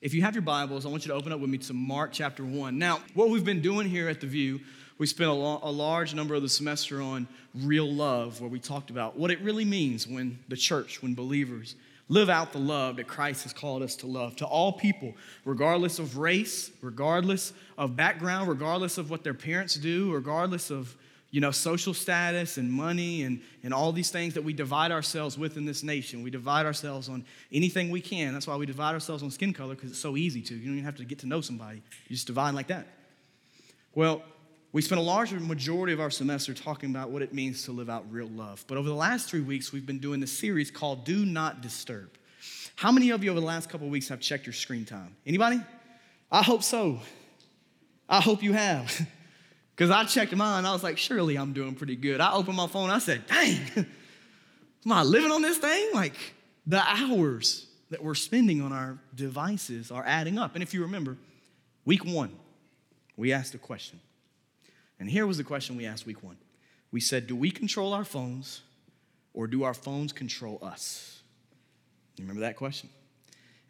If you have your Bibles, I want you to open up with me to Mark chapter 1. Now, what we've been doing here at The View, we spent a, lo- a, large number of the semester on real love, where we talked about what it really means when the church, when believers live out the love that Christ has called us to love to all people, regardless of race, regardless of background, regardless of what their parents do, regardless of you know, social status and money and, and all these things that we divide ourselves with in this nation. We divide ourselves on anything we can. That's why we divide ourselves on skin color because it's so easy to. You don't even have to get to know somebody, you just divide like that. Well, we spent a large majority of our semester talking about what it means to live out real love. But over the last three weeks, we've been doing this series called Do Not Disturb. How many of you over the last couple weeks have checked your screen time? Anybody? I hope so. I hope you have. Because I checked mine, I was like, surely I'm doing pretty good. I opened my phone, I said, dang, am I living on this thing? Like the hours that we're spending on our devices are adding up. And if you remember, week one, we asked a question. And here was the question we asked week one. We said, Do we control our phones or do our phones control us? You remember that question?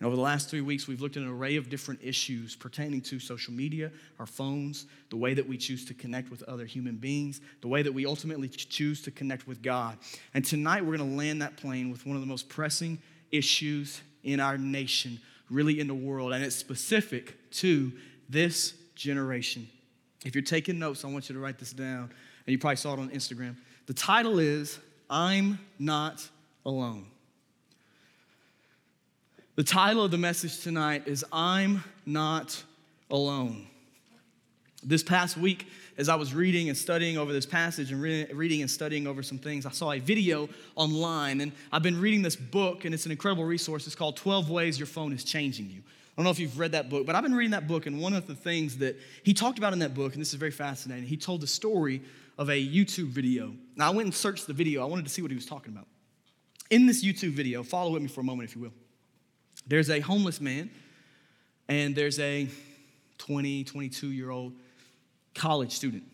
And over the last three weeks, we've looked at an array of different issues pertaining to social media, our phones, the way that we choose to connect with other human beings, the way that we ultimately choose to connect with God. And tonight, we're going to land that plane with one of the most pressing issues in our nation, really in the world, and it's specific to this generation. If you're taking notes, I want you to write this down, and you probably saw it on Instagram. The title is I'm Not Alone. The title of the message tonight is I'm Not Alone. This past week, as I was reading and studying over this passage and re- reading and studying over some things, I saw a video online. And I've been reading this book, and it's an incredible resource. It's called 12 Ways Your Phone is Changing You. I don't know if you've read that book, but I've been reading that book, and one of the things that he talked about in that book, and this is very fascinating, he told the story of a YouTube video. Now, I went and searched the video, I wanted to see what he was talking about. In this YouTube video, follow with me for a moment, if you will. There's a homeless man, and there's a 20, 22 year old college student.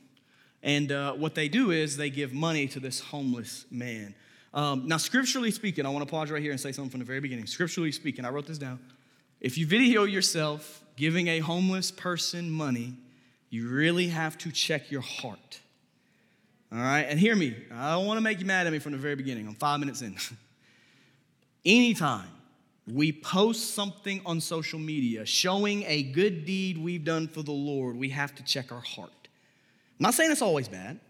And uh, what they do is they give money to this homeless man. Um, now, scripturally speaking, I want to pause right here and say something from the very beginning. Scripturally speaking, I wrote this down. If you video yourself giving a homeless person money, you really have to check your heart. All right? And hear me, I don't want to make you mad at me from the very beginning. I'm five minutes in. Anytime we post something on social media showing a good deed we've done for the Lord, we have to check our heart. I'm not saying it's always bad.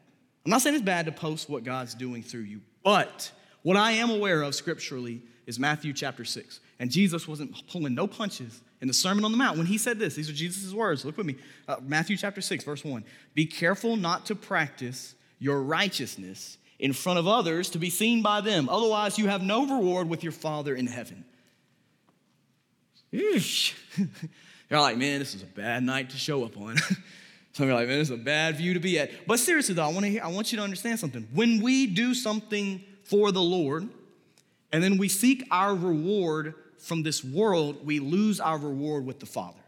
I'm not saying it's bad to post what God's doing through you, but what I am aware of scripturally is Matthew chapter 6. And Jesus wasn't pulling no punches in the Sermon on the Mount when he said this. These are Jesus' words. Look with me. Uh, Matthew chapter 6, verse 1. Be careful not to practice your righteousness in front of others to be seen by them. Otherwise, you have no reward with your Father in heaven. Eesh. You're like, man, this is a bad night to show up on. Some of you are like, man, this is a bad view to be at. But seriously, though, I want, to hear, I want you to understand something. When we do something for the Lord, and then we seek our reward from this world, we lose our reward with the Father.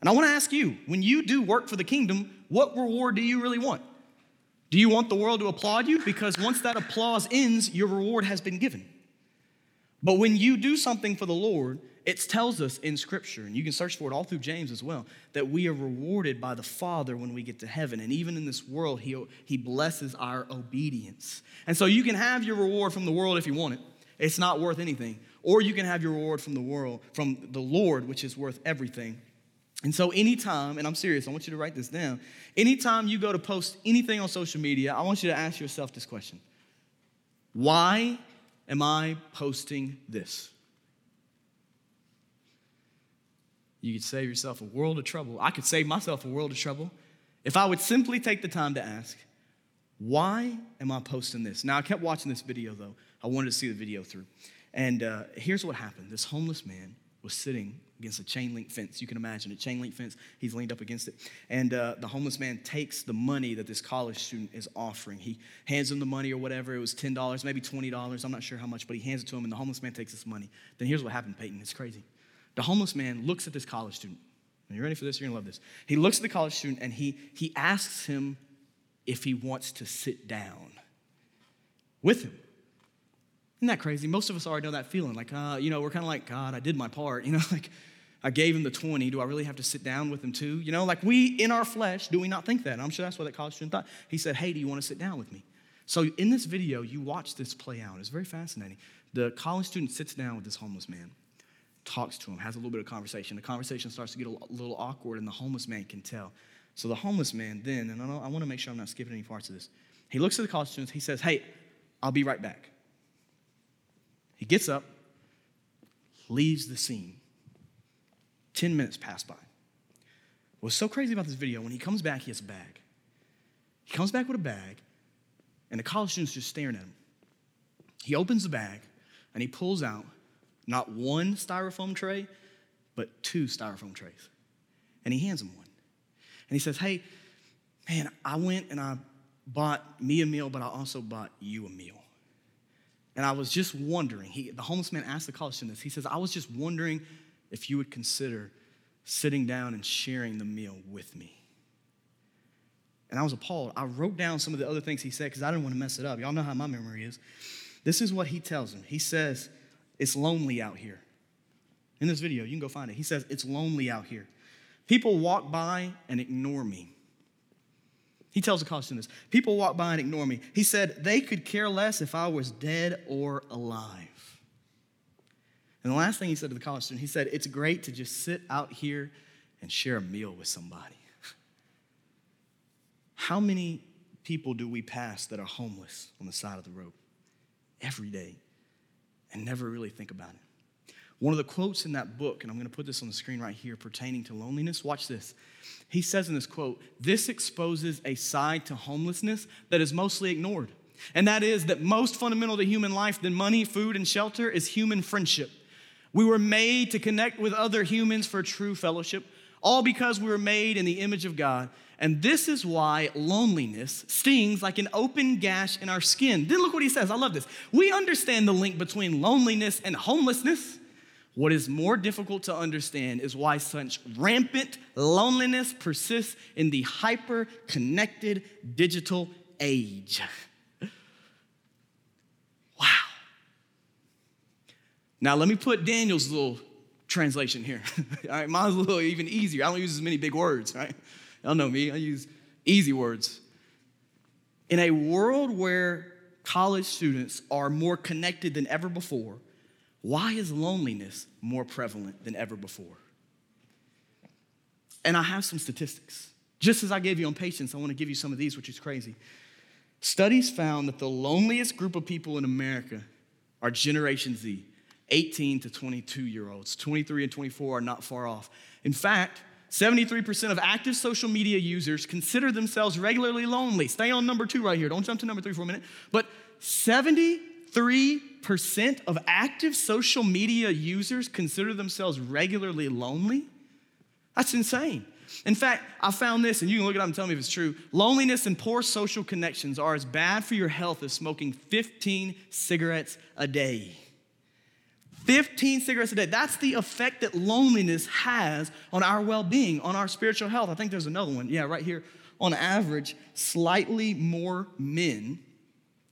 And I want to ask you when you do work for the kingdom, what reward do you really want? Do you want the world to applaud you? Because once that applause ends, your reward has been given. But when you do something for the Lord, it tells us in Scripture, and you can search for it all through James as well, that we are rewarded by the Father when we get to heaven. And even in this world, He, he blesses our obedience. And so you can have your reward from the world if you want it. It's not worth anything. Or you can have your reward from the world, from the Lord, which is worth everything. And so, anytime, and I'm serious, I want you to write this down. Anytime you go to post anything on social media, I want you to ask yourself this question Why am I posting this? You could save yourself a world of trouble. I could save myself a world of trouble if I would simply take the time to ask, why am I posting this? Now, I kept watching this video though. I wanted to see the video through. And uh, here's what happened this homeless man was sitting against a chain link fence. You can imagine a chain link fence. He's leaned up against it. And uh, the homeless man takes the money that this college student is offering. He hands him the money or whatever. It was $10, maybe $20. I'm not sure how much, but he hands it to him, and the homeless man takes this money. Then here's what happened, Peyton. It's crazy. The homeless man looks at this college student. Are you ready for this? You're gonna love this. He looks at the college student and he, he asks him if he wants to sit down with him. Isn't that crazy? Most of us already know that feeling. Like, uh, you know, we're kind of like, God, I did my part. You know, like, I gave him the 20. Do I really have to sit down with him too? You know, like we in our flesh, do we not think that? And I'm sure that's what that college student thought. He said, Hey, do you want to sit down with me? So in this video, you watch this play out. It's very fascinating. The college student sits down with this homeless man, talks to him, has a little bit of conversation. The conversation starts to get a little awkward, and the homeless man can tell. So the homeless man then, and I, I want to make sure I'm not skipping any parts of this, he looks at the college students, he says, Hey, I'll be right back. He gets up, leaves the scene. 10 minutes pass by. What's so crazy about this video, when he comes back, he has a bag. He comes back with a bag, and the college student's just staring at him. He opens the bag, and he pulls out not one styrofoam tray, but two styrofoam trays. And he hands him one. And he says, Hey, man, I went and I bought me a meal, but I also bought you a meal. And I was just wondering, he, the homeless man asked the student this. He says, I was just wondering if you would consider sitting down and sharing the meal with me. And I was appalled. I wrote down some of the other things he said because I didn't want to mess it up. Y'all know how my memory is. This is what he tells him. He says, It's lonely out here. In this video, you can go find it. He says, It's lonely out here. People walk by and ignore me. He tells the college students, People walk by and ignore me. He said, They could care less if I was dead or alive. And the last thing he said to the college student, he said, It's great to just sit out here and share a meal with somebody. How many people do we pass that are homeless on the side of the road every day and never really think about it? One of the quotes in that book, and I'm going to put this on the screen right here pertaining to loneliness, watch this. He says in this quote, This exposes a side to homelessness that is mostly ignored. And that is that most fundamental to human life than money, food, and shelter is human friendship. We were made to connect with other humans for true fellowship, all because we were made in the image of God. And this is why loneliness stings like an open gash in our skin. Then look what he says. I love this. We understand the link between loneliness and homelessness. What is more difficult to understand is why such rampant loneliness persists in the hyper connected digital age. wow. Now, let me put Daniel's little translation here. All right, mine's a little even easier. I don't use as many big words, right? Y'all know me, I use easy words. In a world where college students are more connected than ever before, why is loneliness more prevalent than ever before? And I have some statistics. Just as I gave you on patience, I want to give you some of these, which is crazy. Studies found that the loneliest group of people in America are Generation Z, 18 to 22 year olds. 23 and 24 are not far off. In fact, 73% of active social media users consider themselves regularly lonely. Stay on number two right here. Don't jump to number three for a minute. But 73% of active social media users consider themselves regularly lonely. That's insane. In fact, I found this, and you can look it up and tell me if it's true. Loneliness and poor social connections are as bad for your health as smoking 15 cigarettes a day. 15 cigarettes a day. That's the effect that loneliness has on our well being, on our spiritual health. I think there's another one. Yeah, right here. On average, slightly more men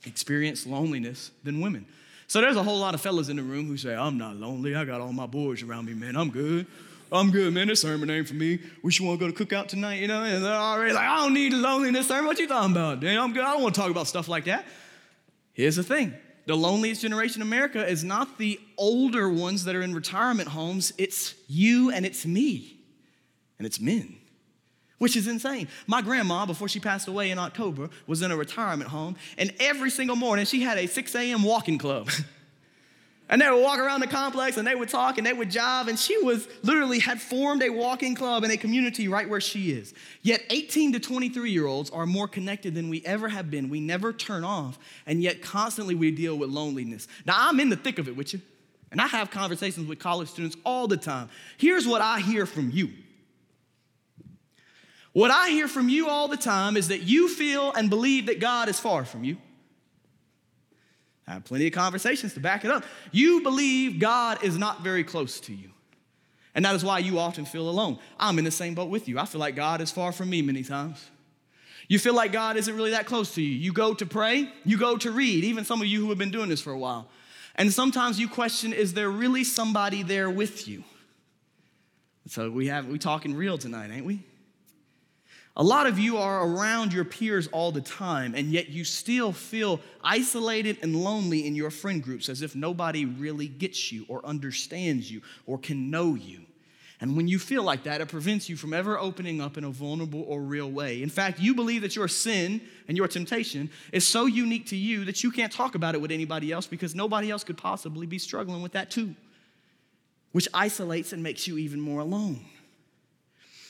experience loneliness than women. So there's a whole lot of fellas in the room who say, I'm not lonely. I got all my boys around me, man. I'm good. I'm good, man. This sermon ain't for me. Wish you want to go to cookout tonight, you know? And they're already like, I don't need a loneliness sermon. What you talking about? Damn, I'm good. I don't want to talk about stuff like that. Here's the thing. The loneliest generation in America is not the older ones that are in retirement homes. It's you and it's me. And it's men which is insane. My grandma, before she passed away in October, was in a retirement home, and every single morning she had a 6 a.m. walking club. and they would walk around the complex and they would talk and they would jive, and she was literally had formed a walking club and a community right where she is. Yet 18 to 23 year olds are more connected than we ever have been. We never turn off, and yet constantly we deal with loneliness. Now, I'm in the thick of it with you, and I have conversations with college students all the time. Here's what I hear from you. What I hear from you all the time is that you feel and believe that God is far from you. I have plenty of conversations to back it up. You believe God is not very close to you. And that is why you often feel alone. I'm in the same boat with you. I feel like God is far from me many times. You feel like God isn't really that close to you. You go to pray, you go to read, even some of you who have been doing this for a while. And sometimes you question is there really somebody there with you? So we have we talking real tonight, ain't we? A lot of you are around your peers all the time, and yet you still feel isolated and lonely in your friend groups as if nobody really gets you or understands you or can know you. And when you feel like that, it prevents you from ever opening up in a vulnerable or real way. In fact, you believe that your sin and your temptation is so unique to you that you can't talk about it with anybody else because nobody else could possibly be struggling with that too, which isolates and makes you even more alone.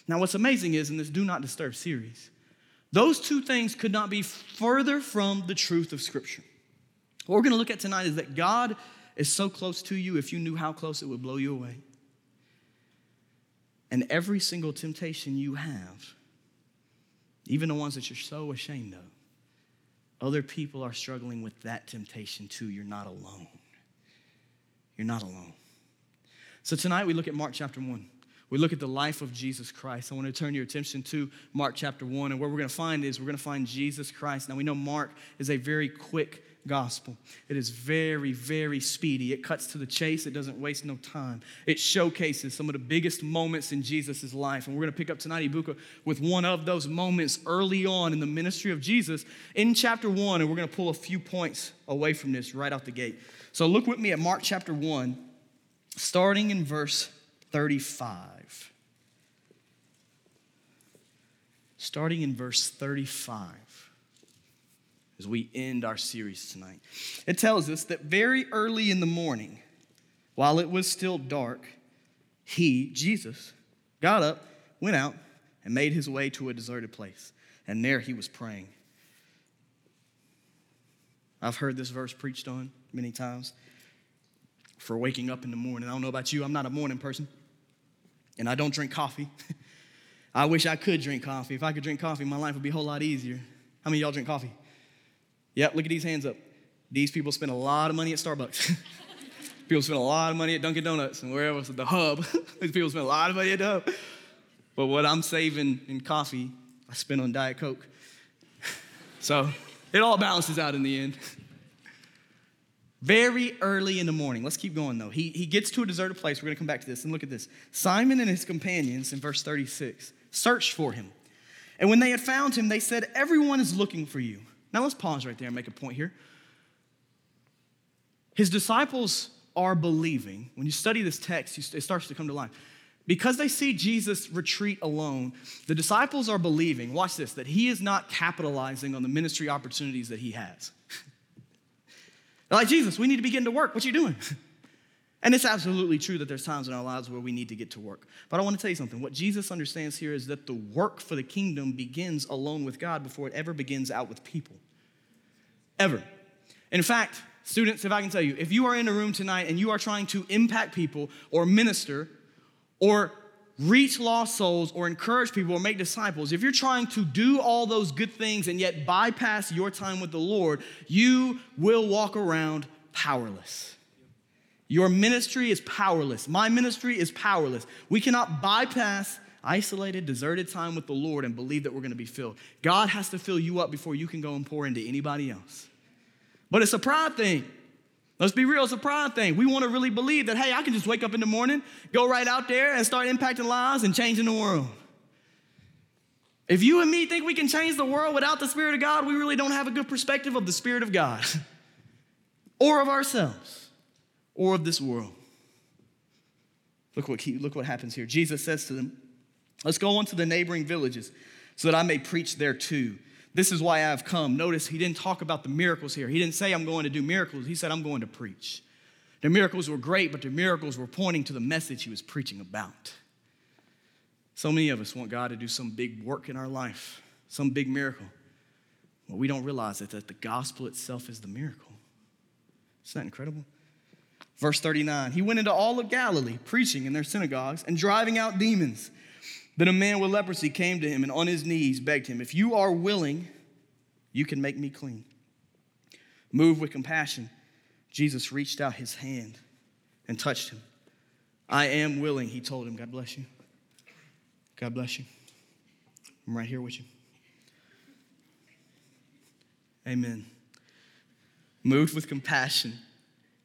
Now, what's amazing is in this Do Not Disturb series, those two things could not be further from the truth of Scripture. What we're going to look at tonight is that God is so close to you, if you knew how close, it would blow you away. And every single temptation you have, even the ones that you're so ashamed of, other people are struggling with that temptation too. You're not alone. You're not alone. So tonight we look at Mark chapter 1 we look at the life of Jesus Christ. I want to turn your attention to Mark chapter 1. And what we're going to find is we're going to find Jesus Christ. Now, we know Mark is a very quick gospel. It is very, very speedy. It cuts to the chase, it doesn't waste no time. It showcases some of the biggest moments in Jesus' life. And we're going to pick up tonight, Ibuka, with one of those moments early on in the ministry of Jesus in chapter 1. And we're going to pull a few points away from this right out the gate. So look with me at Mark chapter 1, starting in verse 35. Starting in verse 35, as we end our series tonight, it tells us that very early in the morning, while it was still dark, he, Jesus, got up, went out, and made his way to a deserted place. And there he was praying. I've heard this verse preached on many times for waking up in the morning. I don't know about you, I'm not a morning person and I don't drink coffee. I wish I could drink coffee. If I could drink coffee, my life would be a whole lot easier. How many y'all drink coffee? Yep, look at these hands up. These people spend a lot of money at Starbucks. people spend a lot of money at Dunkin' Donuts and wherever else, the hub. These people spend a lot of money at the hub. But what I'm saving in coffee, I spend on Diet Coke. so it all balances out in the end. Very early in the morning. Let's keep going though. He, he gets to a deserted place. We're going to come back to this and look at this. Simon and his companions in verse 36 searched for him. And when they had found him, they said, Everyone is looking for you. Now let's pause right there and make a point here. His disciples are believing. When you study this text, it starts to come to life. Because they see Jesus retreat alone, the disciples are believing, watch this, that he is not capitalizing on the ministry opportunities that he has. They're like, Jesus, we need to be getting to work. What you doing? And it's absolutely true that there's times in our lives where we need to get to work. But I want to tell you something. What Jesus understands here is that the work for the kingdom begins alone with God before it ever begins out with people. Ever. In fact, students, if I can tell you, if you are in a room tonight and you are trying to impact people or minister or reach lost souls or encourage people or make disciples, if you're trying to do all those good things and yet bypass your time with the Lord, you will walk around powerless. Your ministry is powerless. My ministry is powerless. We cannot bypass isolated, deserted time with the Lord and believe that we're going to be filled. God has to fill you up before you can go and pour into anybody else. But it's a pride thing. Let's be real, it's a pride thing. We want to really believe that, hey, I can just wake up in the morning, go right out there, and start impacting lives and changing the world. If you and me think we can change the world without the Spirit of God, we really don't have a good perspective of the Spirit of God or of ourselves or of this world. Look what, look what happens here. Jesus says to them, Let's go on to the neighboring villages so that I may preach there too. This is why I've come. Notice he didn't talk about the miracles here. He didn't say, I'm going to do miracles. He said, I'm going to preach. The miracles were great, but the miracles were pointing to the message he was preaching about. So many of us want God to do some big work in our life, some big miracle. Well, we don't realize that, that the gospel itself is the miracle. Isn't that incredible? Verse 39 He went into all of Galilee, preaching in their synagogues and driving out demons. Then a man with leprosy came to him and on his knees begged him, If you are willing, you can make me clean. Moved with compassion, Jesus reached out his hand and touched him. I am willing, he told him. God bless you. God bless you. I'm right here with you. Amen. Moved with compassion,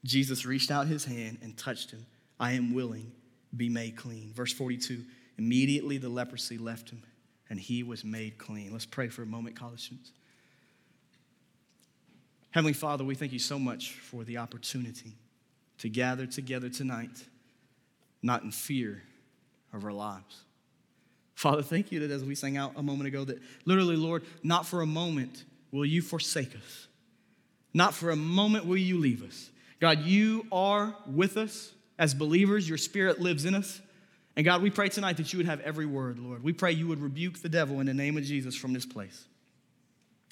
Jesus reached out his hand and touched him. I am willing. be made clean. Verse 42 immediately the leprosy left him and he was made clean. Let's pray for a moment, college students. Heavenly Father, we thank you so much for the opportunity to gather together tonight, not in fear of our lives. Father, thank you that as we sang out a moment ago, that literally, Lord, not for a moment will you forsake us. Not for a moment will you leave us. God, you are with us as believers. Your spirit lives in us. And God, we pray tonight that you would have every word, Lord. We pray you would rebuke the devil in the name of Jesus from this place.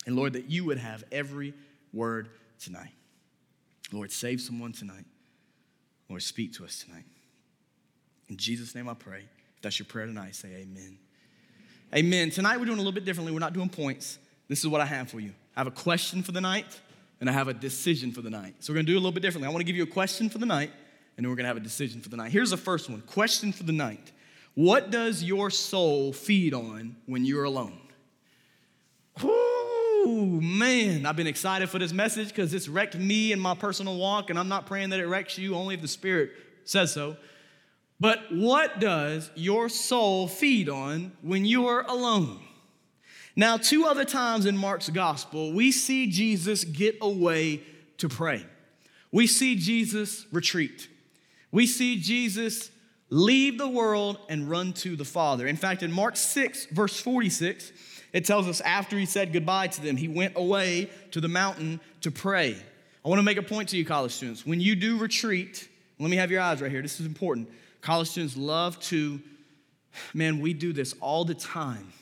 And Lord, that you would have every word tonight. Lord, save someone tonight. Lord, speak to us tonight. In Jesus' name I pray. If that's your prayer tonight, say amen. Amen. Tonight we're doing a little bit differently. We're not doing points. This is what I have for you. I have a question for the night, and I have a decision for the night. So we're gonna do it a little bit differently. I wanna give you a question for the night, and then we're gonna have a decision for the night. Here's the first one question for the night What does your soul feed on when you're alone? Ooh, man, I've been excited for this message because it's wrecked me in my personal walk, and I'm not praying that it wrecks you, only if the Spirit says so. But what does your soul feed on when you're alone? Now, two other times in Mark's gospel, we see Jesus get away to pray. We see Jesus retreat. We see Jesus leave the world and run to the Father. In fact, in Mark 6, verse 46, it tells us after he said goodbye to them, he went away to the mountain to pray. I want to make a point to you, college students. When you do retreat, let me have your eyes right here. This is important. College students love to, man, we do this all the time.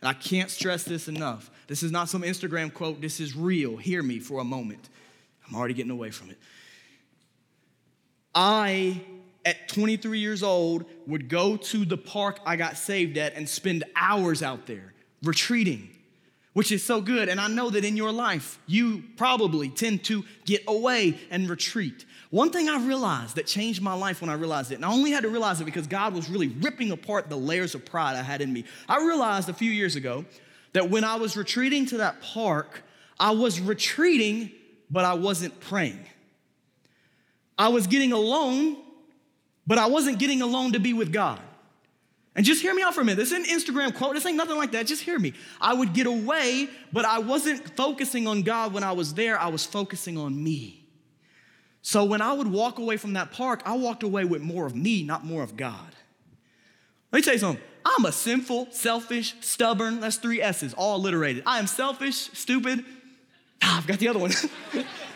And I can't stress this enough. This is not some Instagram quote, this is real. Hear me for a moment. I'm already getting away from it. I, at 23 years old, would go to the park I got saved at and spend hours out there retreating, which is so good. And I know that in your life, you probably tend to get away and retreat. One thing I realized that changed my life when I realized it, and I only had to realize it because God was really ripping apart the layers of pride I had in me. I realized a few years ago that when I was retreating to that park, I was retreating, but I wasn't praying. I was getting alone, but I wasn't getting alone to be with God. And just hear me out for a minute. This isn't Instagram quote. This ain't nothing like that. Just hear me. I would get away, but I wasn't focusing on God when I was there. I was focusing on me. So when I would walk away from that park, I walked away with more of me, not more of God. Let me tell you something. I'm a sinful, selfish, stubborn, that's three S's, all alliterated. I am selfish, stupid. Ah, I've got the other one.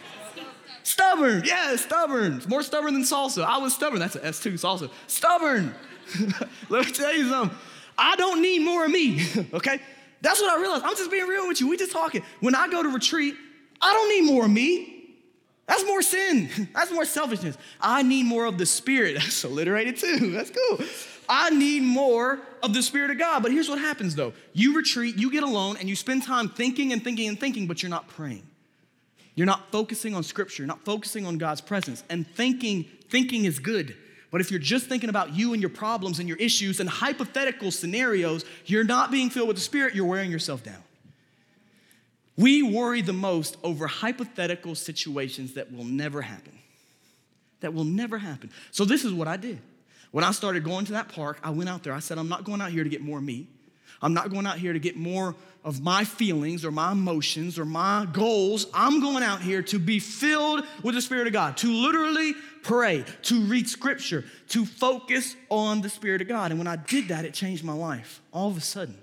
stubborn, yeah, stubborn. More stubborn than salsa. I was stubborn. That's an S too, salsa. Stubborn. Let me tell you something. I don't need more of me, okay? That's what I realized. I'm just being real with you. We just talking. When I go to retreat, I don't need more of me. That's more sin. That's more selfishness. I need more of the Spirit. That's alliterated too. That's cool. I need more of the Spirit of God. But here's what happens though you retreat, you get alone, and you spend time thinking and thinking and thinking, but you're not praying. You're not focusing on Scripture, you're not focusing on God's presence. And thinking, thinking is good. But if you're just thinking about you and your problems and your issues and hypothetical scenarios, you're not being filled with the Spirit, you're wearing yourself down. We worry the most over hypothetical situations that will never happen. That will never happen. So, this is what I did. When I started going to that park, I went out there. I said, I'm not going out here to get more me. I'm not going out here to get more of my feelings or my emotions or my goals. I'm going out here to be filled with the Spirit of God, to literally pray, to read scripture, to focus on the Spirit of God. And when I did that, it changed my life. All of a sudden,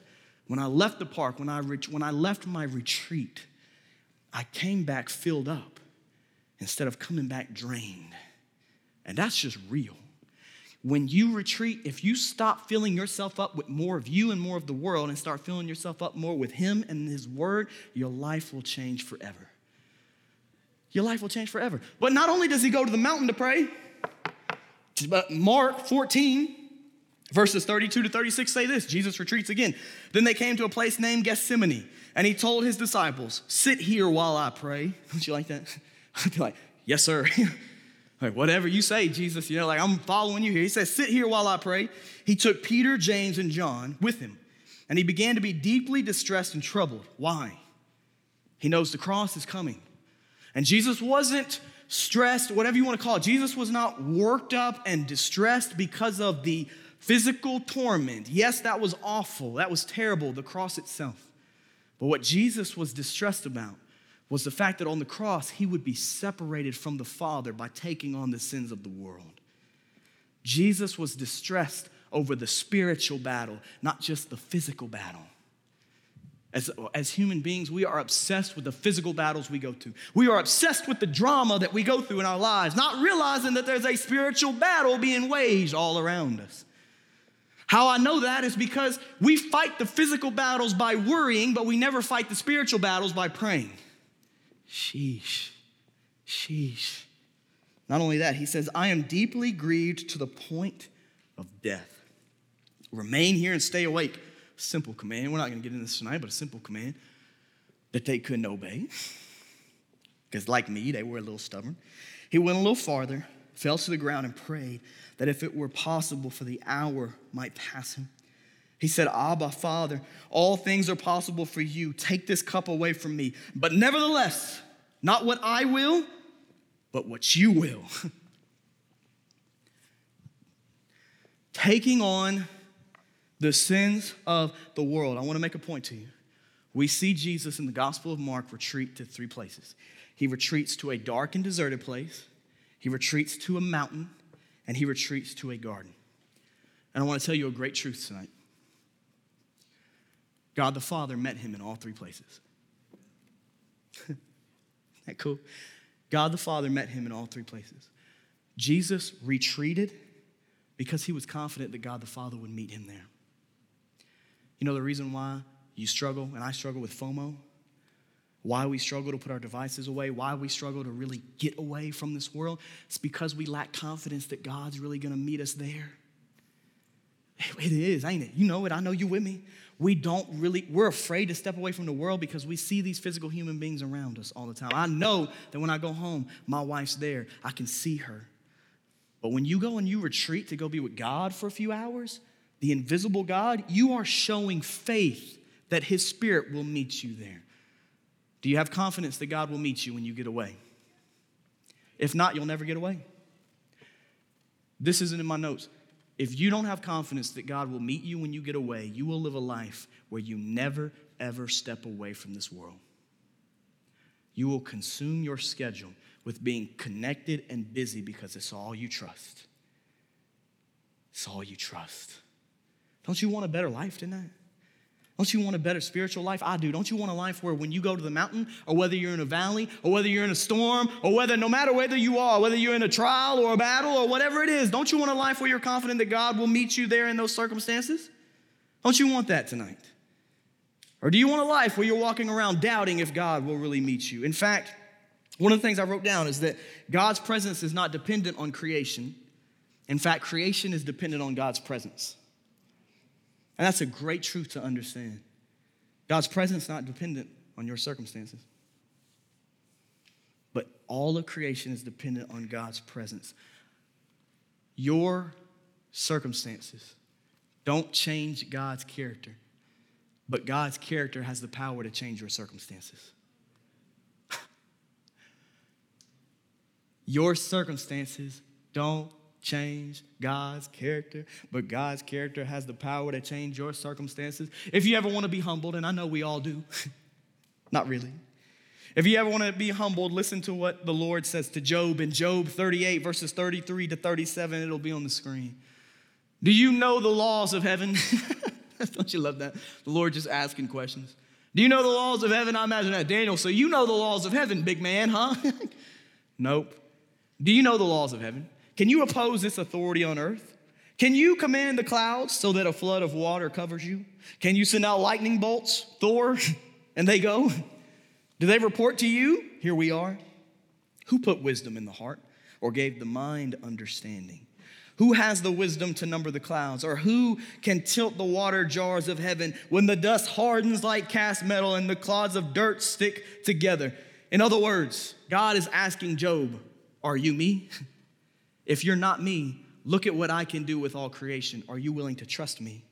when I left the park, when I, re- when I left my retreat, I came back filled up instead of coming back drained. And that's just real. When you retreat, if you stop filling yourself up with more of you and more of the world and start filling yourself up more with Him and His Word, your life will change forever. Your life will change forever. But not only does He go to the mountain to pray, but Mark 14, Verses 32 to 36 say this Jesus retreats again. Then they came to a place named Gethsemane, and he told his disciples, Sit here while I pray. Don't you like that? I'd be like, Yes, sir. like, whatever you say, Jesus, you know, like I'm following you here. He says, Sit here while I pray. He took Peter, James, and John with him, and he began to be deeply distressed and troubled. Why? He knows the cross is coming. And Jesus wasn't stressed, whatever you want to call it. Jesus was not worked up and distressed because of the physical torment. Yes, that was awful. That was terrible, the cross itself. But what Jesus was distressed about was the fact that on the cross, he would be separated from the Father by taking on the sins of the world. Jesus was distressed over the spiritual battle, not just the physical battle. As, as human beings, we are obsessed with the physical battles we go to. We are obsessed with the drama that we go through in our lives, not realizing that there's a spiritual battle being waged all around us. How I know that is because we fight the physical battles by worrying, but we never fight the spiritual battles by praying. Sheesh. Sheesh. Not only that, he says, I am deeply grieved to the point of death. Remain here and stay awake. Simple command. We're not going to get into this tonight, but a simple command that they couldn't obey. Because, like me, they were a little stubborn. He went a little farther, fell to the ground, and prayed that if it were possible for the hour might pass him. He said, Abba, Father, all things are possible for you. Take this cup away from me. But nevertheless, not what I will, but what you will. Taking on the sins of the world. I want to make a point to you. We see Jesus in the Gospel of Mark retreat to three places. He retreats to a dark and deserted place, he retreats to a mountain, and he retreats to a garden. And I want to tell you a great truth tonight. God the Father met him in all three places. That cool? God the Father met him in all three places. Jesus retreated because he was confident that God the Father would meet him there. You know the reason why you struggle and I struggle with FOMO? Why we struggle to put our devices away, why we struggle to really get away from this world? It's because we lack confidence that God's really gonna meet us there. It is, ain't it? You know it. I know you with me. We don't really, we're afraid to step away from the world because we see these physical human beings around us all the time. I know that when I go home, my wife's there. I can see her. But when you go and you retreat to go be with God for a few hours, the invisible God, you are showing faith that His Spirit will meet you there. Do you have confidence that God will meet you when you get away? If not, you'll never get away. This isn't in my notes. If you don't have confidence that God will meet you when you get away, you will live a life where you never, ever step away from this world. You will consume your schedule with being connected and busy because it's all you trust. It's all you trust. Don't you want a better life than that? Don't you want a better spiritual life? I do. Don't you want a life where when you go to the mountain, or whether you're in a valley, or whether you're in a storm, or whether no matter whether you are, whether you're in a trial or a battle or whatever it is, don't you want a life where you're confident that God will meet you there in those circumstances? Don't you want that tonight? Or do you want a life where you're walking around doubting if God will really meet you? In fact, one of the things I wrote down is that God's presence is not dependent on creation. In fact, creation is dependent on God's presence. And that's a great truth to understand. God's presence not dependent on your circumstances. But all of creation is dependent on God's presence. Your circumstances don't change God's character, but God's character has the power to change your circumstances. your circumstances don't change God's character, but God's character has the power to change your circumstances. If you ever want to be humbled, and I know we all do, not really. If you ever want to be humbled, listen to what the Lord says to Job in Job 38, verses 33 to 37. It'll be on the screen. Do you know the laws of heaven? Don't you love that? The Lord just asking questions. Do you know the laws of heaven? I imagine that. Daniel, so you know the laws of heaven, big man, huh? nope. Do you know the laws of heaven? Can you oppose this authority on earth? Can you command the clouds so that a flood of water covers you? Can you send out lightning bolts, Thor, and they go? Do they report to you? Here we are. Who put wisdom in the heart or gave the mind understanding? Who has the wisdom to number the clouds? Or who can tilt the water jars of heaven when the dust hardens like cast metal and the clods of dirt stick together? In other words, God is asking Job, Are you me? If you're not me, look at what I can do with all creation. Are you willing to trust me?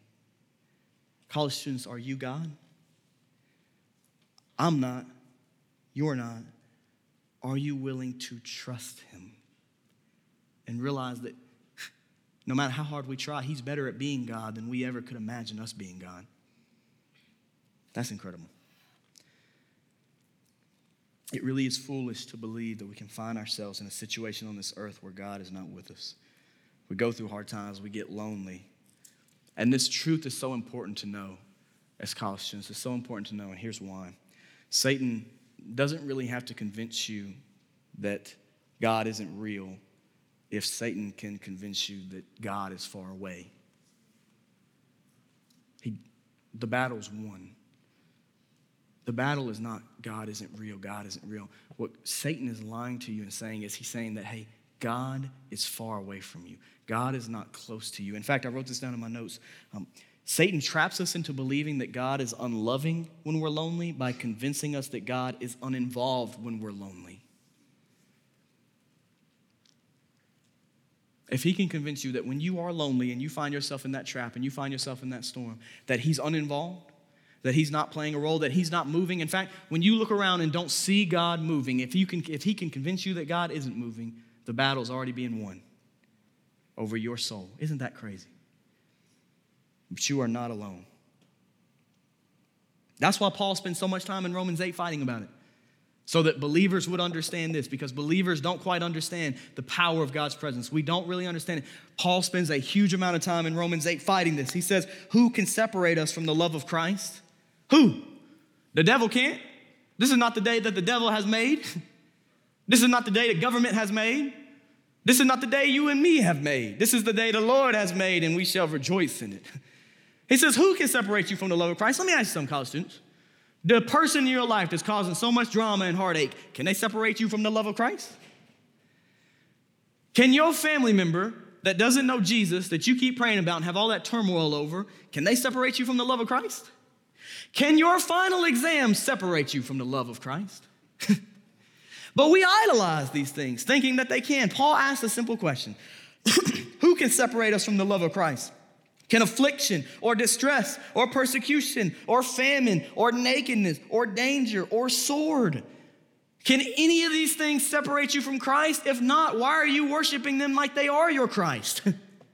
College students, are you God? I'm not. You're not. Are you willing to trust Him and realize that no matter how hard we try, He's better at being God than we ever could imagine us being God? That's incredible. It really is foolish to believe that we can find ourselves in a situation on this earth where God is not with us. We go through hard times, we get lonely. And this truth is so important to know as college students. It's so important to know, and here's why. Satan doesn't really have to convince you that God isn't real if Satan can convince you that God is far away. He, the battle's won. The battle is not God isn't real, God isn't real. What Satan is lying to you and saying is he's saying that, hey, God is far away from you. God is not close to you. In fact, I wrote this down in my notes. Um, Satan traps us into believing that God is unloving when we're lonely by convincing us that God is uninvolved when we're lonely. If he can convince you that when you are lonely and you find yourself in that trap and you find yourself in that storm, that he's uninvolved, that he's not playing a role, that he's not moving. In fact, when you look around and don't see God moving, if, you can, if he can convince you that God isn't moving, the battle's already being won over your soul. Isn't that crazy? But you are not alone. That's why Paul spends so much time in Romans 8 fighting about it. So that believers would understand this, because believers don't quite understand the power of God's presence. We don't really understand it. Paul spends a huge amount of time in Romans 8 fighting this. He says, Who can separate us from the love of Christ? Who? The devil can't. This is not the day that the devil has made. This is not the day that government has made. This is not the day you and me have made. This is the day the Lord has made, and we shall rejoice in it. He says, Who can separate you from the love of Christ? Let me ask you some college students. The person in your life that's causing so much drama and heartache, can they separate you from the love of Christ? Can your family member that doesn't know Jesus, that you keep praying about and have all that turmoil over, can they separate you from the love of Christ? Can your final exam separate you from the love of Christ? but we idolize these things, thinking that they can. Paul asked a simple question Who can separate us from the love of Christ? Can affliction or distress or persecution or famine or nakedness or danger or sword? Can any of these things separate you from Christ? If not, why are you worshiping them like they are your Christ?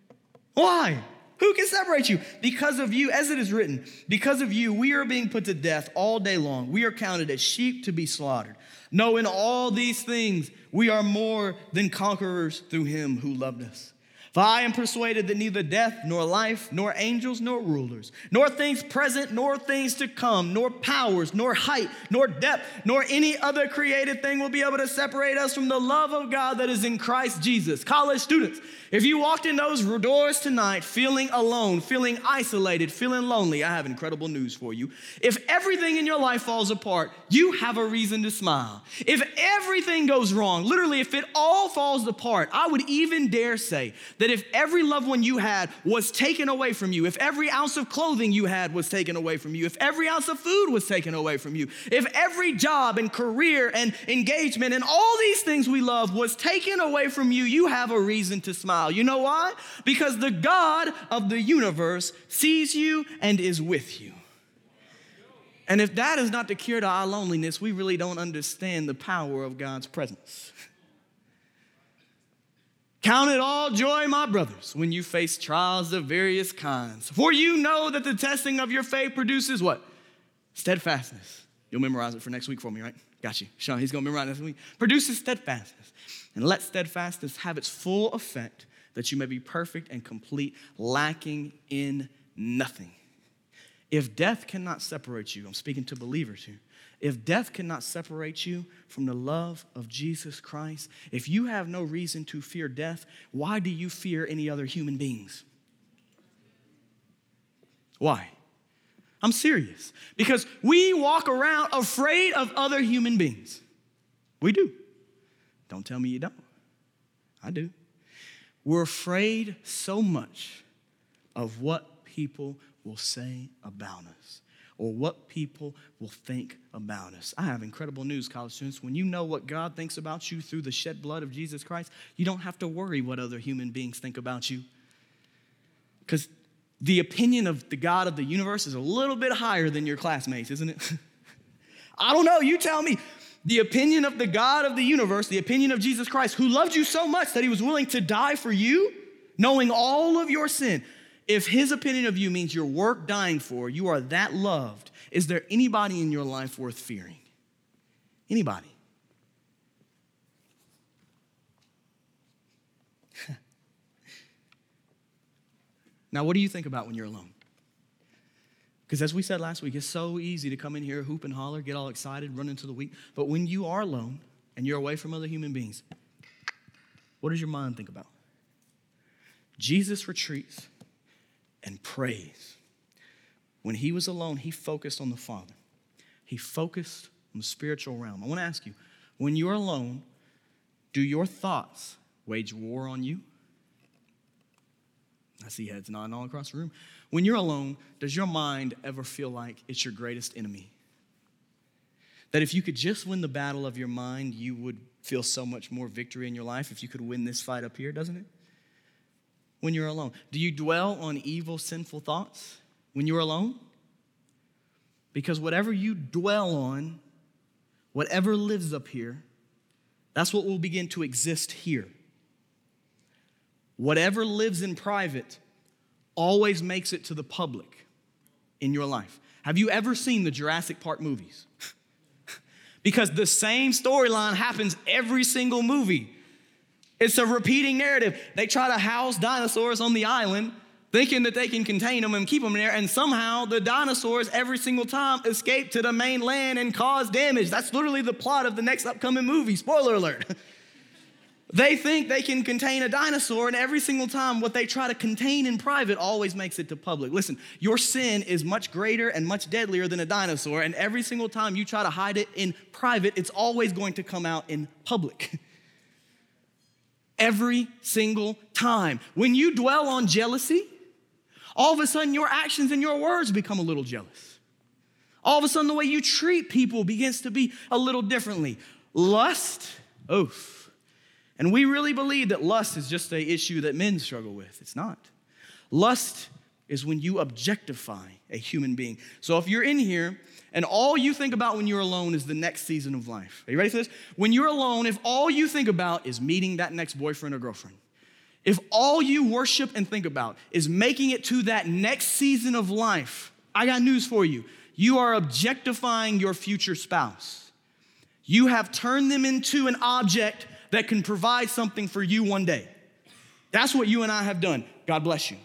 why? Who can separate you? Because of you, as it is written, because of you, we are being put to death all day long. We are counted as sheep to be slaughtered. No, in all these things, we are more than conquerors through him who loved us. For I am persuaded that neither death, nor life, nor angels, nor rulers, nor things present, nor things to come, nor powers, nor height, nor depth, nor any other created thing will be able to separate us from the love of God that is in Christ Jesus. College students, if you walked in those doors tonight feeling alone, feeling isolated, feeling lonely, I have incredible news for you. If everything in your life falls apart, you have a reason to smile. If everything goes wrong, literally, if it all falls apart, I would even dare say that if every loved one you had was taken away from you, if every ounce of clothing you had was taken away from you, if every ounce of food was taken away from you, if every job and career and engagement and all these things we love was taken away from you, you have a reason to smile. You know why? Because the God of the universe sees you and is with you. And if that is not the cure to our loneliness, we really don't understand the power of God's presence. Count it all joy, my brothers, when you face trials of various kinds. For you know that the testing of your faith produces what? Steadfastness. You'll memorize it for next week for me, right? Got you. Sean, he's going to memorize it next week. Produces steadfastness. And let steadfastness have its full effect, that you may be perfect and complete, lacking in nothing. If death cannot separate you, I'm speaking to believers here. If death cannot separate you from the love of Jesus Christ, if you have no reason to fear death, why do you fear any other human beings? Why? I'm serious. Because we walk around afraid of other human beings. We do. Don't tell me you don't. I do. We're afraid so much of what people will say about us or what people will think about us. I have incredible news, college students. When you know what God thinks about you through the shed blood of Jesus Christ, you don't have to worry what other human beings think about you. Because the opinion of the God of the universe is a little bit higher than your classmates, isn't it? I don't know, you tell me. the opinion of the God of the universe, the opinion of Jesus Christ, who loved you so much that he was willing to die for you, knowing all of your sin, if his opinion of you means you're worth dying for, you are that loved, is there anybody in your life worth fearing? Anybody? now, what do you think about when you're alone? Because as we said last week, it's so easy to come in here, hoop and holler, get all excited, run into the week. But when you are alone and you're away from other human beings, what does your mind think about? Jesus retreats and praise. When he was alone, he focused on the Father. He focused on the spiritual realm. I want to ask you, when you're alone, do your thoughts wage war on you? I see heads nodding all across the room. When you're alone, does your mind ever feel like it's your greatest enemy? That if you could just win the battle of your mind, you would feel so much more victory in your life if you could win this fight up here, doesn't it? When you're alone. Do you dwell on evil, sinful thoughts when you're alone? Because whatever you dwell on, whatever lives up here, that's what will begin to exist here. Whatever lives in private always makes it to the public in your life. Have you ever seen the Jurassic Park movies? because the same storyline happens every single movie. It's a repeating narrative. They try to house dinosaurs on the island, thinking that they can contain them and keep them there, and somehow the dinosaurs every single time escape to the mainland and cause damage. That's literally the plot of the next upcoming movie. Spoiler alert. They think they can contain a dinosaur, and every single time what they try to contain in private always makes it to public. Listen, your sin is much greater and much deadlier than a dinosaur, and every single time you try to hide it in private, it's always going to come out in public. every single time. When you dwell on jealousy, all of a sudden your actions and your words become a little jealous. All of a sudden, the way you treat people begins to be a little differently. Lust, oof and we really believe that lust is just an issue that men struggle with. It's not. Lust is when you objectify a human being. So if you're in here and all you think about when you're alone is the next season of life, are you ready for this? When you're alone, if all you think about is meeting that next boyfriend or girlfriend, if all you worship and think about is making it to that next season of life, I got news for you. You are objectifying your future spouse. You have turned them into an object that can provide something for you one day. That's what you and I have done. God bless you.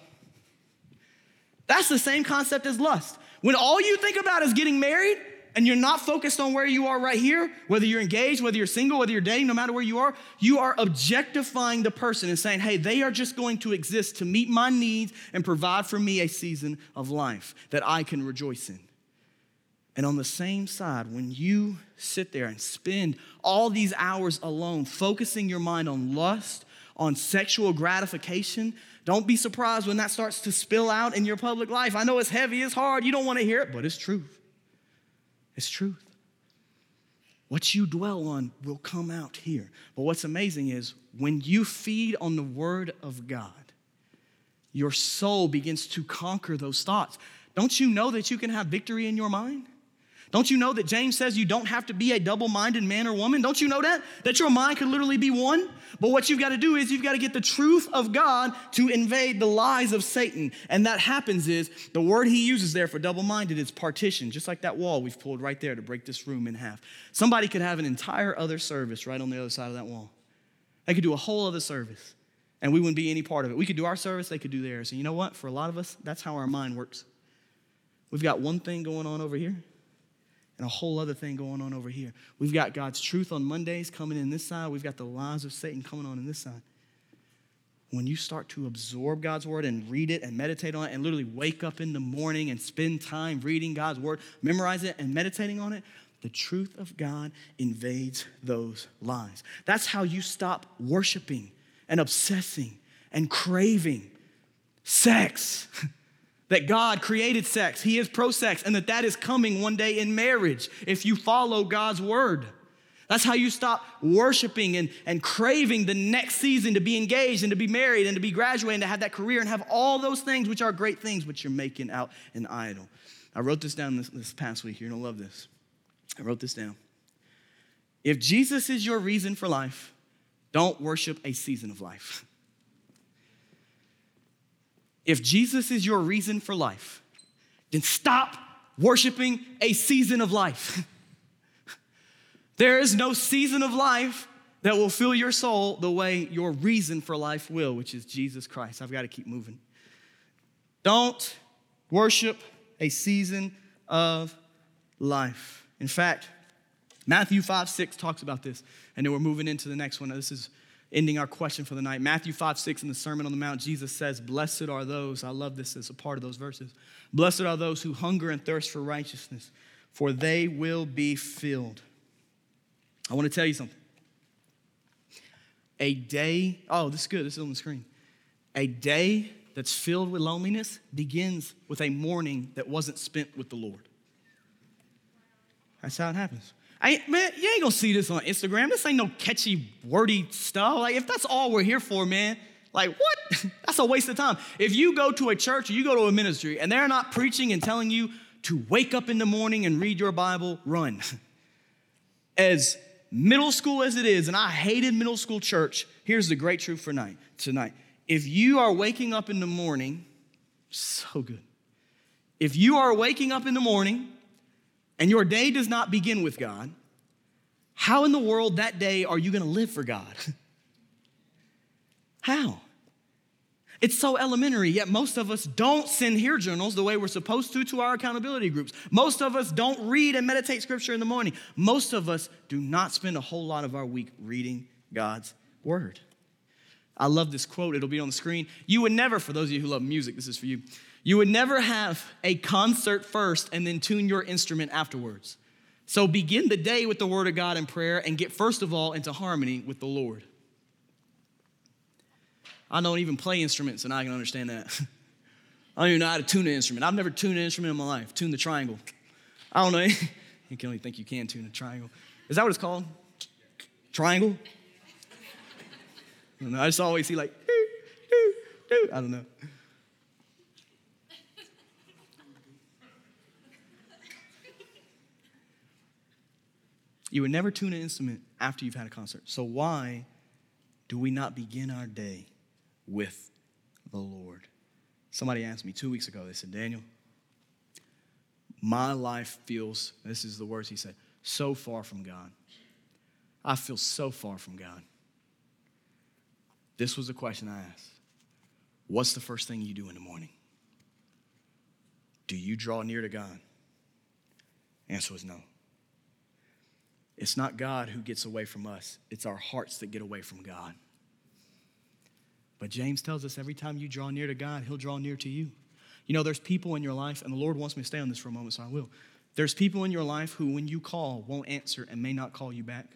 That's the same concept as lust. When all you think about is getting married and you're not focused on where you are right here, whether you're engaged, whether you're single, whether you're dating, no matter where you are, you are objectifying the person and saying, hey, they are just going to exist to meet my needs and provide for me a season of life that I can rejoice in. And on the same side, when you sit there and spend all these hours alone, focusing your mind on lust, on sexual gratification, don't be surprised when that starts to spill out in your public life. I know it's heavy, it's hard, you don't want to hear it, but it's truth. It's truth. What you dwell on will come out here. But what's amazing is when you feed on the Word of God, your soul begins to conquer those thoughts. Don't you know that you can have victory in your mind? Don't you know that James says you don't have to be a double minded man or woman? Don't you know that? That your mind could literally be one? But what you've got to do is you've got to get the truth of God to invade the lies of Satan. And that happens is the word he uses there for double minded is partition, just like that wall we've pulled right there to break this room in half. Somebody could have an entire other service right on the other side of that wall. They could do a whole other service and we wouldn't be any part of it. We could do our service, they could do theirs. And you know what? For a lot of us, that's how our mind works. We've got one thing going on over here and a whole other thing going on over here. We've got God's truth on Mondays coming in this side, we've got the lies of Satan coming on in this side. When you start to absorb God's word and read it and meditate on it and literally wake up in the morning and spend time reading God's word, memorize it and meditating on it, the truth of God invades those lies. That's how you stop worshiping and obsessing and craving sex. that God created sex, He is pro sex, and that that is coming one day in marriage if you follow God's word. That's how you stop worshiping and, and craving the next season to be engaged and to be married and to be graduated and to have that career and have all those things, which are great things, but you're making out an idol. I wrote this down this, this past week. You're gonna love this. I wrote this down. If Jesus is your reason for life, don't worship a season of life. If Jesus is your reason for life, then stop worshiping a season of life. there is no season of life that will fill your soul the way your reason for life will, which is Jesus Christ. I've got to keep moving. Don't worship a season of life. In fact, Matthew 5 6 talks about this, and then we're moving into the next one. This is ending our question for the night. Matthew 5 6 in the Sermon on the Mount, Jesus says, Blessed are those, I love this as a part of those verses. Blessed are those who hunger and thirst for righteousness, for they will be filled. I want to tell you something. A day, oh, this is good, this is on the screen. A day that's filled with loneliness begins with a morning that wasn't spent with the Lord. That's how it happens. I, man, you ain't gonna see this on Instagram. This ain't no catchy, wordy stuff. Like, if that's all we're here for, man, like, what? that's a waste of time. If you go to a church or you go to a ministry and they're not preaching and telling you to wake up in the morning and read your Bible, run. As middle school as it is, and I hated middle school church, here's the great truth for night, tonight. If you are waking up in the morning, so good. If you are waking up in the morning and your day does not begin with God, how in the world that day are you going to live for God? how? It's so elementary, yet most of us don't send here journals the way we're supposed to to our accountability groups. Most of us don't read and meditate scripture in the morning. Most of us do not spend a whole lot of our week reading God's word. I love this quote, it'll be on the screen. You would never, for those of you who love music, this is for you. You would never have a concert first and then tune your instrument afterwards. So begin the day with the word of God and prayer and get first of all into harmony with the Lord. I don't even play instruments, and I can understand that. I don't even know how to tune an instrument. I've never tuned an instrument in my life. Tune the triangle. I don't know. you can only think you can tune a triangle. Is that what it's called? Triangle? I, don't know, I just always see like, doo, doo, doo. I don't know. You would never tune an instrument after you've had a concert. So why do we not begin our day with the Lord. Somebody asked me two weeks ago, they said, Daniel, my life feels, this is the words he said, so far from God. I feel so far from God. This was the question I asked What's the first thing you do in the morning? Do you draw near to God? Answer was no. It's not God who gets away from us, it's our hearts that get away from God. But James tells us every time you draw near to God, He'll draw near to you. You know, there's people in your life, and the Lord wants me to stay on this for a moment, so I will. There's people in your life who, when you call, won't answer and may not call you back.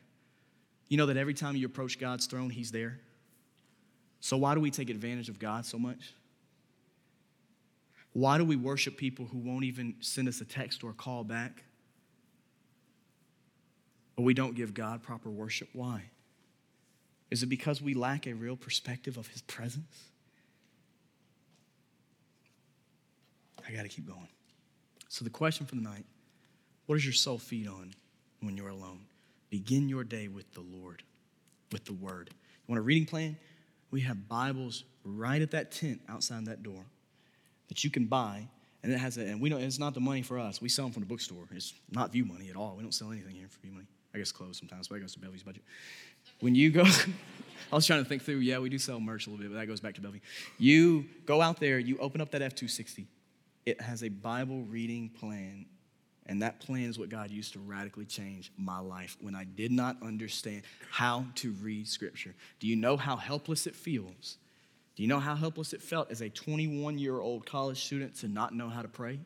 You know that every time you approach God's throne, He's there. So, why do we take advantage of God so much? Why do we worship people who won't even send us a text or a call back? But we don't give God proper worship? Why? Is it because we lack a real perspective of his presence? I got to keep going. So, the question for the night what does your soul feed on when you're alone? Begin your day with the Lord, with the Word. You want a reading plan? We have Bibles right at that tent outside that door that you can buy. And it has a, and we don't, it's not the money for us. We sell them from the bookstore. It's not view money at all. We don't sell anything here for view money. I guess clothes sometimes, but it goes to Belly's budget. When you go, I was trying to think through, yeah, we do sell merch a little bit, but that goes back to Bellevue. You go out there, you open up that F 260. It has a Bible reading plan, and that plan is what God used to radically change my life when I did not understand how to read Scripture. Do you know how helpless it feels? Do you know how helpless it felt as a 21 year old college student to not know how to pray?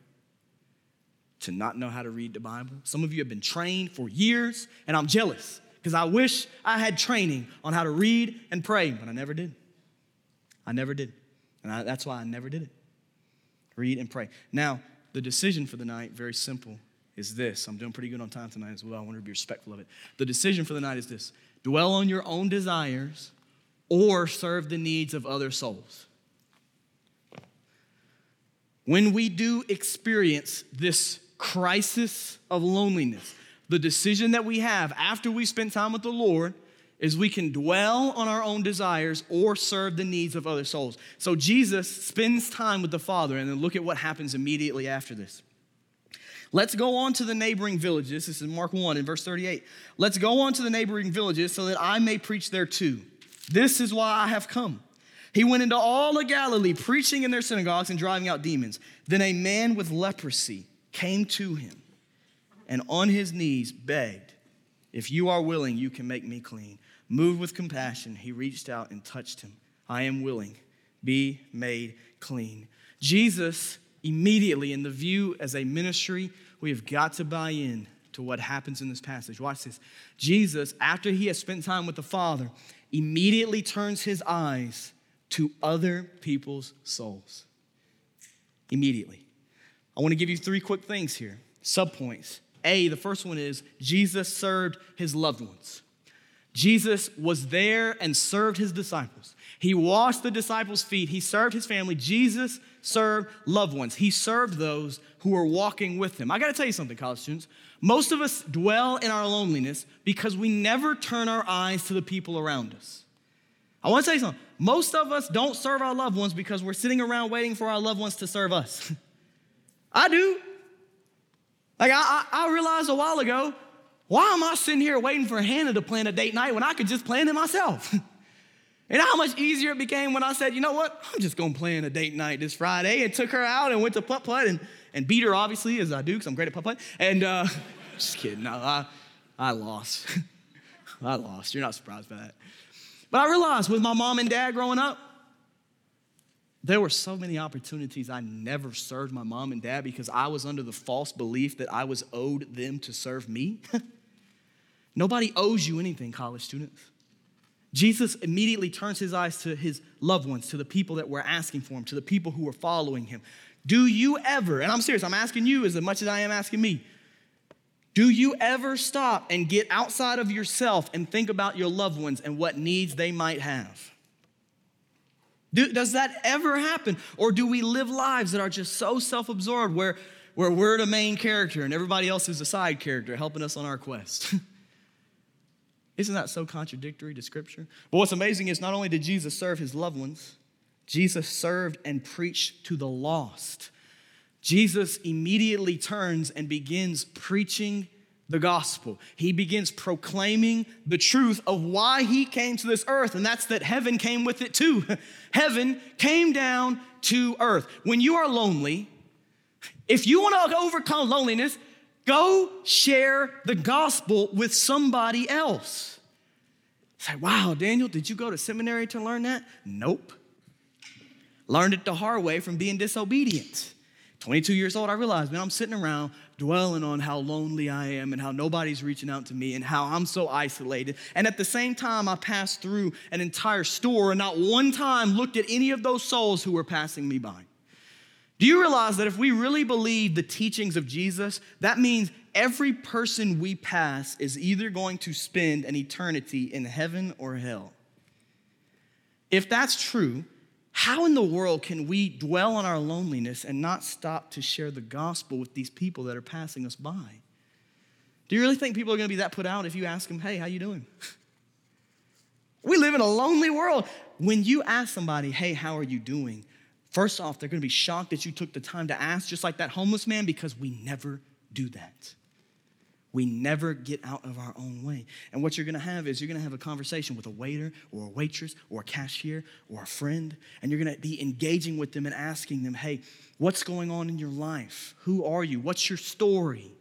To not know how to read the Bible? Some of you have been trained for years, and I'm jealous because I wish I had training on how to read and pray, but I never did. I never did. And I, that's why I never did it. Read and pray. Now, the decision for the night, very simple, is this. I'm doing pretty good on time tonight as well. I want to be respectful of it. The decision for the night is this dwell on your own desires or serve the needs of other souls. When we do experience this crisis of loneliness, the decision that we have after we spend time with the Lord is we can dwell on our own desires or serve the needs of other souls. So Jesus spends time with the Father, and then look at what happens immediately after this. Let's go on to the neighboring villages. This is Mark 1 in verse 38. Let's go on to the neighboring villages so that I may preach there too. This is why I have come. He went into all of Galilee, preaching in their synagogues and driving out demons. Then a man with leprosy came to him and on his knees begged, If you are willing, you can make me clean. Moved with compassion, he reached out and touched him. I am willing. Be made clean. Jesus immediately in the view as a ministry, we have got to buy in to what happens in this passage. Watch this. Jesus, after he has spent time with the Father, immediately turns his eyes to other people's souls. Immediately. I want to give you three quick things here, subpoints. A, the first one is Jesus served his loved ones. Jesus was there and served his disciples. He washed the disciples' feet. He served his family. Jesus served loved ones. He served those who were walking with him. I got to tell you something, college students. Most of us dwell in our loneliness because we never turn our eyes to the people around us. I want to tell you something. Most of us don't serve our loved ones because we're sitting around waiting for our loved ones to serve us. I do. Like, I, I, I realized a while ago, why am I sitting here waiting for Hannah to plan a date night when I could just plan it myself? And how much easier it became when I said, you know what, I'm just gonna plan a date night this Friday and took her out and went to putt putt and, and beat her, obviously, as I do, because I'm great at putt putt. And uh, just kidding, no, I, I lost. I lost. You're not surprised by that. But I realized with my mom and dad growing up, there were so many opportunities I never served my mom and dad because I was under the false belief that I was owed them to serve me. Nobody owes you anything, college students. Jesus immediately turns his eyes to his loved ones, to the people that were asking for him, to the people who were following him. Do you ever, and I'm serious, I'm asking you as much as I am asking me, do you ever stop and get outside of yourself and think about your loved ones and what needs they might have? Do, does that ever happen? Or do we live lives that are just so self absorbed where, where we're the main character and everybody else is a side character helping us on our quest? Isn't that so contradictory to Scripture? But what's amazing is not only did Jesus serve his loved ones, Jesus served and preached to the lost. Jesus immediately turns and begins preaching the gospel. He begins proclaiming the truth of why he came to this earth, and that's that heaven came with it too. heaven came down to earth. When you are lonely, if you want to overcome loneliness, Go share the gospel with somebody else. Say, wow, Daniel, did you go to seminary to learn that? Nope. Learned it the hard way from being disobedient. 22 years old, I realized, man, I'm sitting around dwelling on how lonely I am and how nobody's reaching out to me and how I'm so isolated. And at the same time, I passed through an entire store and not one time looked at any of those souls who were passing me by. Do you realize that if we really believe the teachings of Jesus, that means every person we pass is either going to spend an eternity in heaven or hell? If that's true, how in the world can we dwell on our loneliness and not stop to share the gospel with these people that are passing us by? Do you really think people are going to be that put out if you ask them, "Hey, how you doing?" we live in a lonely world. When you ask somebody, "Hey, how are you doing?" First off, they're gonna be shocked that you took the time to ask, just like that homeless man, because we never do that. We never get out of our own way. And what you're gonna have is you're gonna have a conversation with a waiter or a waitress or a cashier or a friend, and you're gonna be engaging with them and asking them, hey, what's going on in your life? Who are you? What's your story?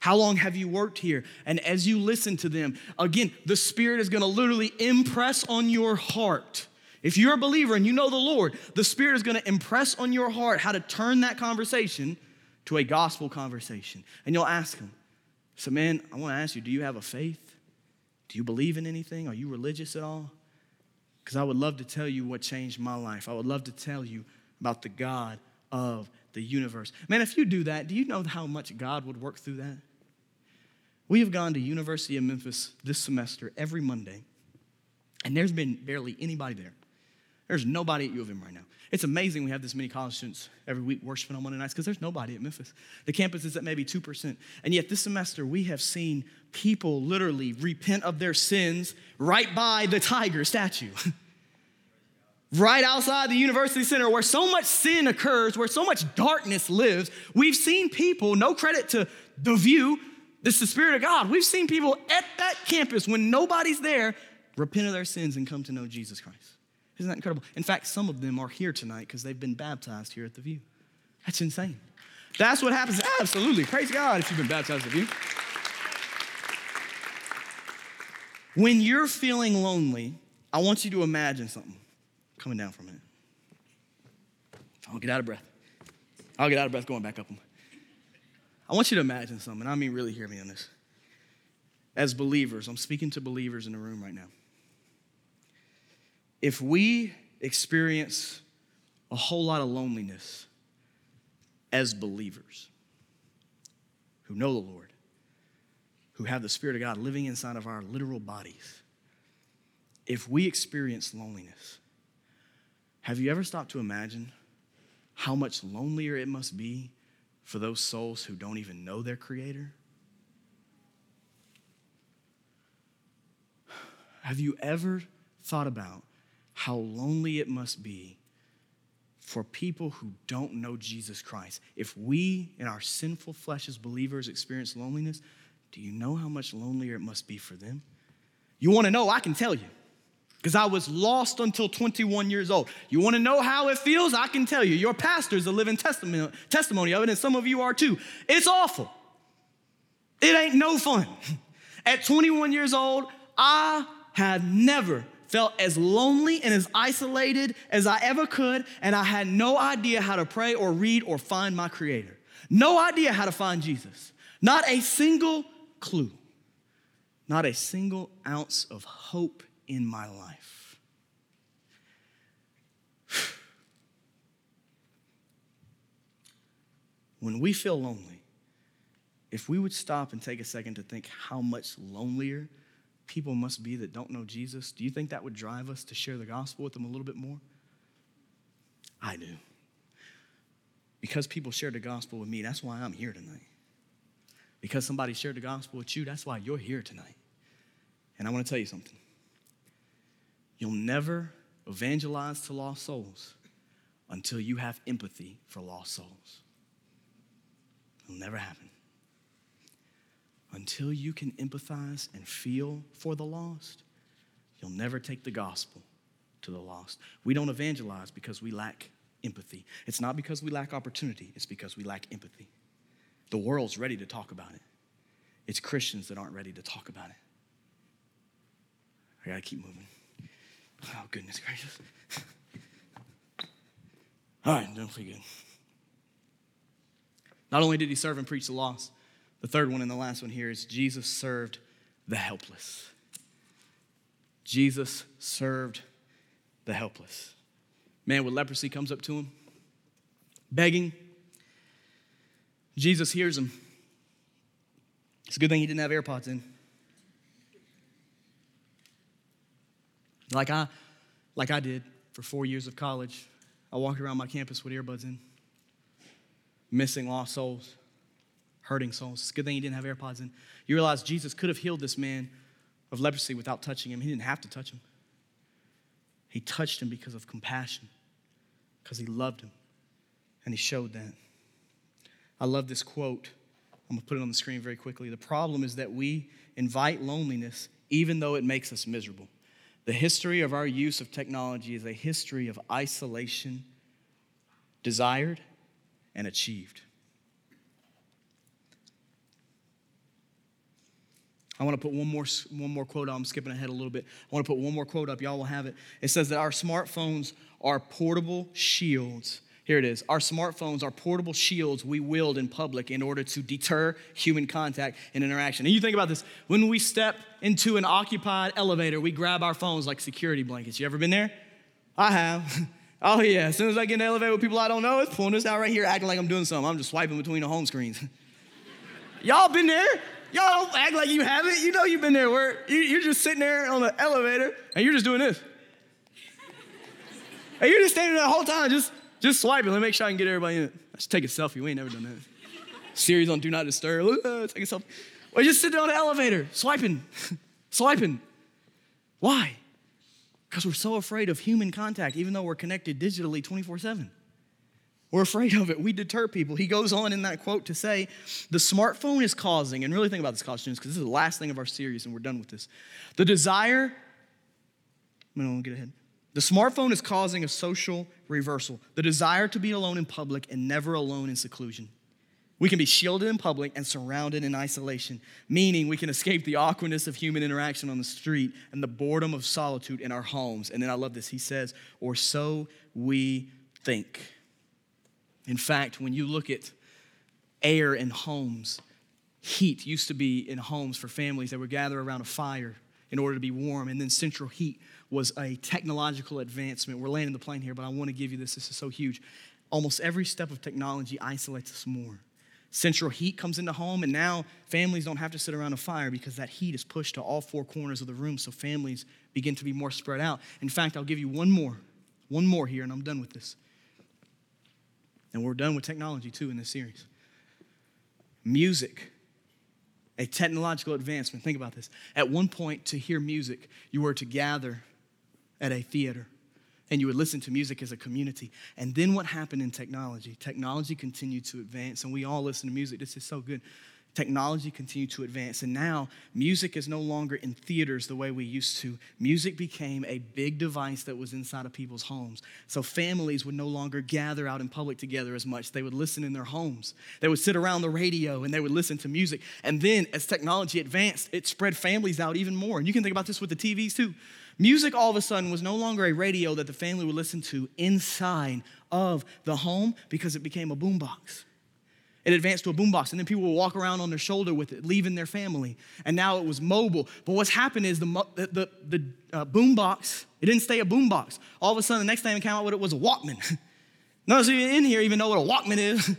How long have you worked here? And as you listen to them, again, the Spirit is gonna literally impress on your heart if you're a believer and you know the Lord, the Spirit is to impress on your heart how to turn that conversation to a gospel conversation. And you'll ask Him, So, man, I want to ask you, do you have a faith? Do you believe in anything? Are you religious at all? Because I would love to tell you what changed my life. I would love to tell you about the God of the universe. Man, if you do that, do you know how much God would work through that? We have gone to University of Memphis this semester every Monday, and there's been barely anybody there. There's nobody at U of M right now. It's amazing we have this many college students every week worshiping on Monday nights because there's nobody at Memphis. The campus is at maybe 2%. And yet this semester we have seen people literally repent of their sins right by the tiger statue. right outside the university center where so much sin occurs, where so much darkness lives. We've seen people, no credit to the view, this is the Spirit of God. We've seen people at that campus when nobody's there repent of their sins and come to know Jesus Christ. Isn't that incredible? In fact, some of them are here tonight because they've been baptized here at the View. That's insane. That's what happens. Absolutely. Praise God if you've been baptized at the View. When you're feeling lonely, I want you to imagine something coming down for a minute. I'll get out of breath. I'll get out of breath going back up. I want you to imagine something. I mean, really hear me on this. As believers, I'm speaking to believers in the room right now if we experience a whole lot of loneliness as believers who know the Lord, who have the Spirit of God living inside of our literal bodies, if we experience loneliness, have you ever stopped to imagine how much lonelier it must be for those souls who don't even know their Creator? Have you ever thought about how lonely it must be for people who don't know Jesus Christ. If we, in our sinful flesh as believers, experience loneliness, do you know how much lonelier it must be for them? You want to know? I can tell you. Because I was lost until 21 years old. You want to know how it feels? I can tell you. Your pastor's a living testimony, testimony of it, and some of you are too. It's awful. It ain't no fun. At 21 years old, I had never felt as lonely and as isolated as I ever could, and I had no idea how to pray or read or find my Creator. No idea how to find Jesus. Not a single clue. Not a single ounce of hope in my life. when we feel lonely, if we would stop and take a second to think how much lonelier people must be that don't know Jesus, do you think that would drive us to share the gospel with them a little bit more? I do. Because people shared the gospel with me, that's why I'm here tonight. Because somebody shared the gospel with you, that's why you're here tonight. And I want to tell you something. You'll never evangelize to lost souls until you have empathy for lost souls. It'll never happen until you can empathize and feel for the lost, you'll never take the gospel to the lost. We don't evangelize because we lack empathy. It's not because we lack opportunity, it's because we lack empathy. The world's ready to talk about it. It's Christians that aren't ready to talk about it. I gotta keep moving. Oh, goodness gracious. All right, don't forget. Not only did he serve and preach the lost, the third one and the last one here is Jesus served the helpless. Jesus served the helpless. Man with leprosy comes up to him, begging. Jesus hears him. It's a good thing he didn't have AirPods in. Like I, like I did for four years of college, I walked around my campus with earbuds in, missing lost souls hurting souls. It's a good thing he didn't have AirPods in. You realize Jesus could have healed this man of leprosy without touching him. He didn't have to touch him. He touched him because of compassion, because he loved him, and he showed that. I love this quote. I'm going to put it on the screen very quickly. The problem is that we invite loneliness even though it makes us miserable. The history of our use of technology is a history of isolation, desired and achieved. I want to put one more, one more quote up. I'm skipping ahead a little bit. I want to put one more quote up. Y'all will have it. It says that our smartphones are portable shields. Here it is. Our smartphones are portable shields we wield in public in order to deter human contact and interaction. And you think about this when we step into an occupied elevator, we grab our phones like security blankets. You ever been there? I have. Oh, yeah. As soon as I get in the elevator with people I don't know, it's pulling this out right here, acting like I'm doing something. I'm just swiping between the home screens. Y'all been there? Y'all don't act like you haven't. You know you've been there where you're just sitting there on the elevator and you're just doing this. And you're just standing there the whole time, just, just swiping. Let me make sure I can get everybody in it. Let's take a selfie. We ain't never done that. Series on Do Not Disturb. Uh, take a selfie. Or just sit there on the elevator, swiping, swiping. Why? Because we're so afraid of human contact, even though we're connected digitally 24 7. We're afraid of it. We deter people. He goes on in that quote to say, the smartphone is causing, and really think about this, college because this is the last thing of our series and we're done with this. The desire, I'm going to get ahead. The smartphone is causing a social reversal, the desire to be alone in public and never alone in seclusion. We can be shielded in public and surrounded in isolation, meaning we can escape the awkwardness of human interaction on the street and the boredom of solitude in our homes. And then I love this. He says, or so we think. In fact, when you look at air in homes, heat used to be in homes for families that would gather around a fire in order to be warm, and then central heat was a technological advancement. We're landing the plane here, but I want to give you this. This is so huge. Almost every step of technology isolates us more. Central heat comes into home, and now families don't have to sit around a fire because that heat is pushed to all four corners of the room, so families begin to be more spread out. In fact, I'll give you one more, one more here, and I'm done with this. And we're done with technology too in this series. Music, a technological advancement. Think about this. At one point, to hear music, you were to gather at a theater and you would listen to music as a community. And then what happened in technology? Technology continued to advance, and we all listen to music. This is so good technology continued to advance. And now music is no longer in theaters the way we used to. Music became a big device that was inside of people's homes. So families would no longer gather out in public together as much. They would listen in their homes. They would sit around the radio and they would listen to music. And then as technology advanced, it spread families out even more. And you can think about this with the TVs too. Music all of a sudden was no longer a radio that the family would listen to inside of the home because it became a boombox. It advanced to a boombox, and then people would walk around on their shoulder with it, leaving their family. And now it was mobile. But what's happened is the, the, the, uh, boombox, it didn't stay a boombox. All of a sudden, the next thing it came out with it was a Walkman. None of us in here even know what a Walkman is.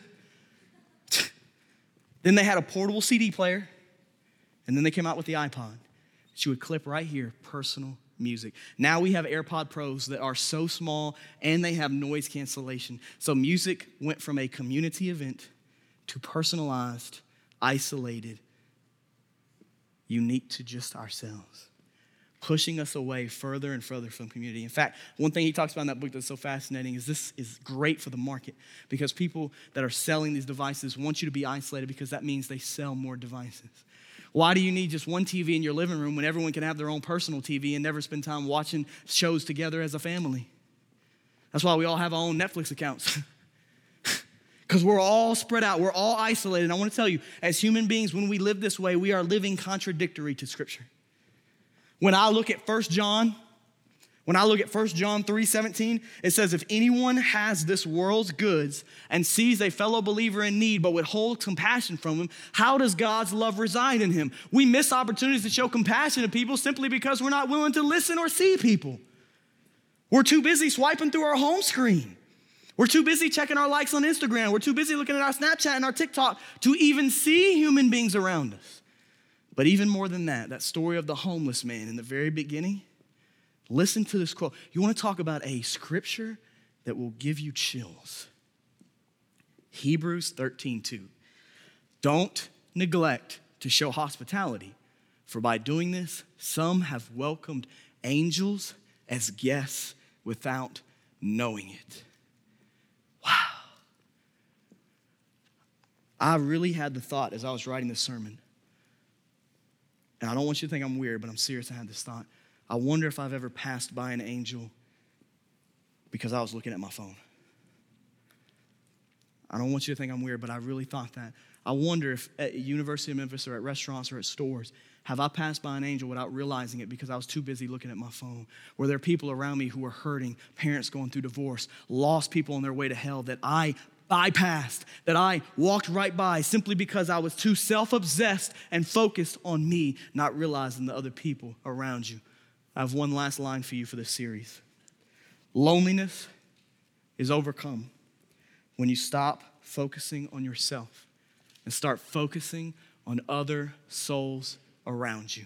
then they had a portable CD player, and then they came out with the iPod. She would clip right here, personal music. Now we have AirPod Pros that are so small and they have noise cancellation. So music went from a community event to personalized, isolated, unique to just ourselves, pushing us away further and further from community. In fact, one thing he talks about in that book that's so fascinating is this is great for the market because people that are selling these devices want you to be isolated because that means they sell more devices. Why do you need just one TV in your living room when everyone can have their own personal TV and never spend time watching shows together as a family? That's why we all have our own Netflix accounts. because we're all spread out, we're all isolated. And I want to tell you, as human beings, when we live this way, we are living contradictory to Scripture. When I look at First John, when I look at 1 John 3 17, it says, If anyone has this world's goods and sees a fellow believer in need but withholds compassion from him, how does God's love reside in him? We miss opportunities to show compassion to people simply because we're not willing to listen or see people. We're too busy swiping through our home screen. We're too busy checking our likes on Instagram. We're too busy looking at our Snapchat and our TikTok to even see human beings around us. But even more than that, that story of the homeless man in the very beginning, listen to this quote. You want to talk about a scripture that will give you chills. Hebrews 13, 2. Don't neglect to show hospitality, for by doing this, some have welcomed angels as guests without knowing it. I really had the thought as I was writing this sermon, and I don't want you to think I'm weird, but I'm serious. I had this thought. I wonder if I've ever passed by an angel because I was looking at my phone. I don't want you to think I'm weird, but I really thought that. I wonder if at University of Memphis or at restaurants or at stores, have I passed by an angel without realizing it because I was too busy looking at my phone? Were there people around me who were hurting, parents going through divorce, lost people on their way to hell that I bypassed, that I walked right by simply because I was too self obsessed and focused on me, not realizing the other people around you. I have one last line for you for this series Loneliness is overcome when you stop focusing on yourself and start focusing on other souls around you.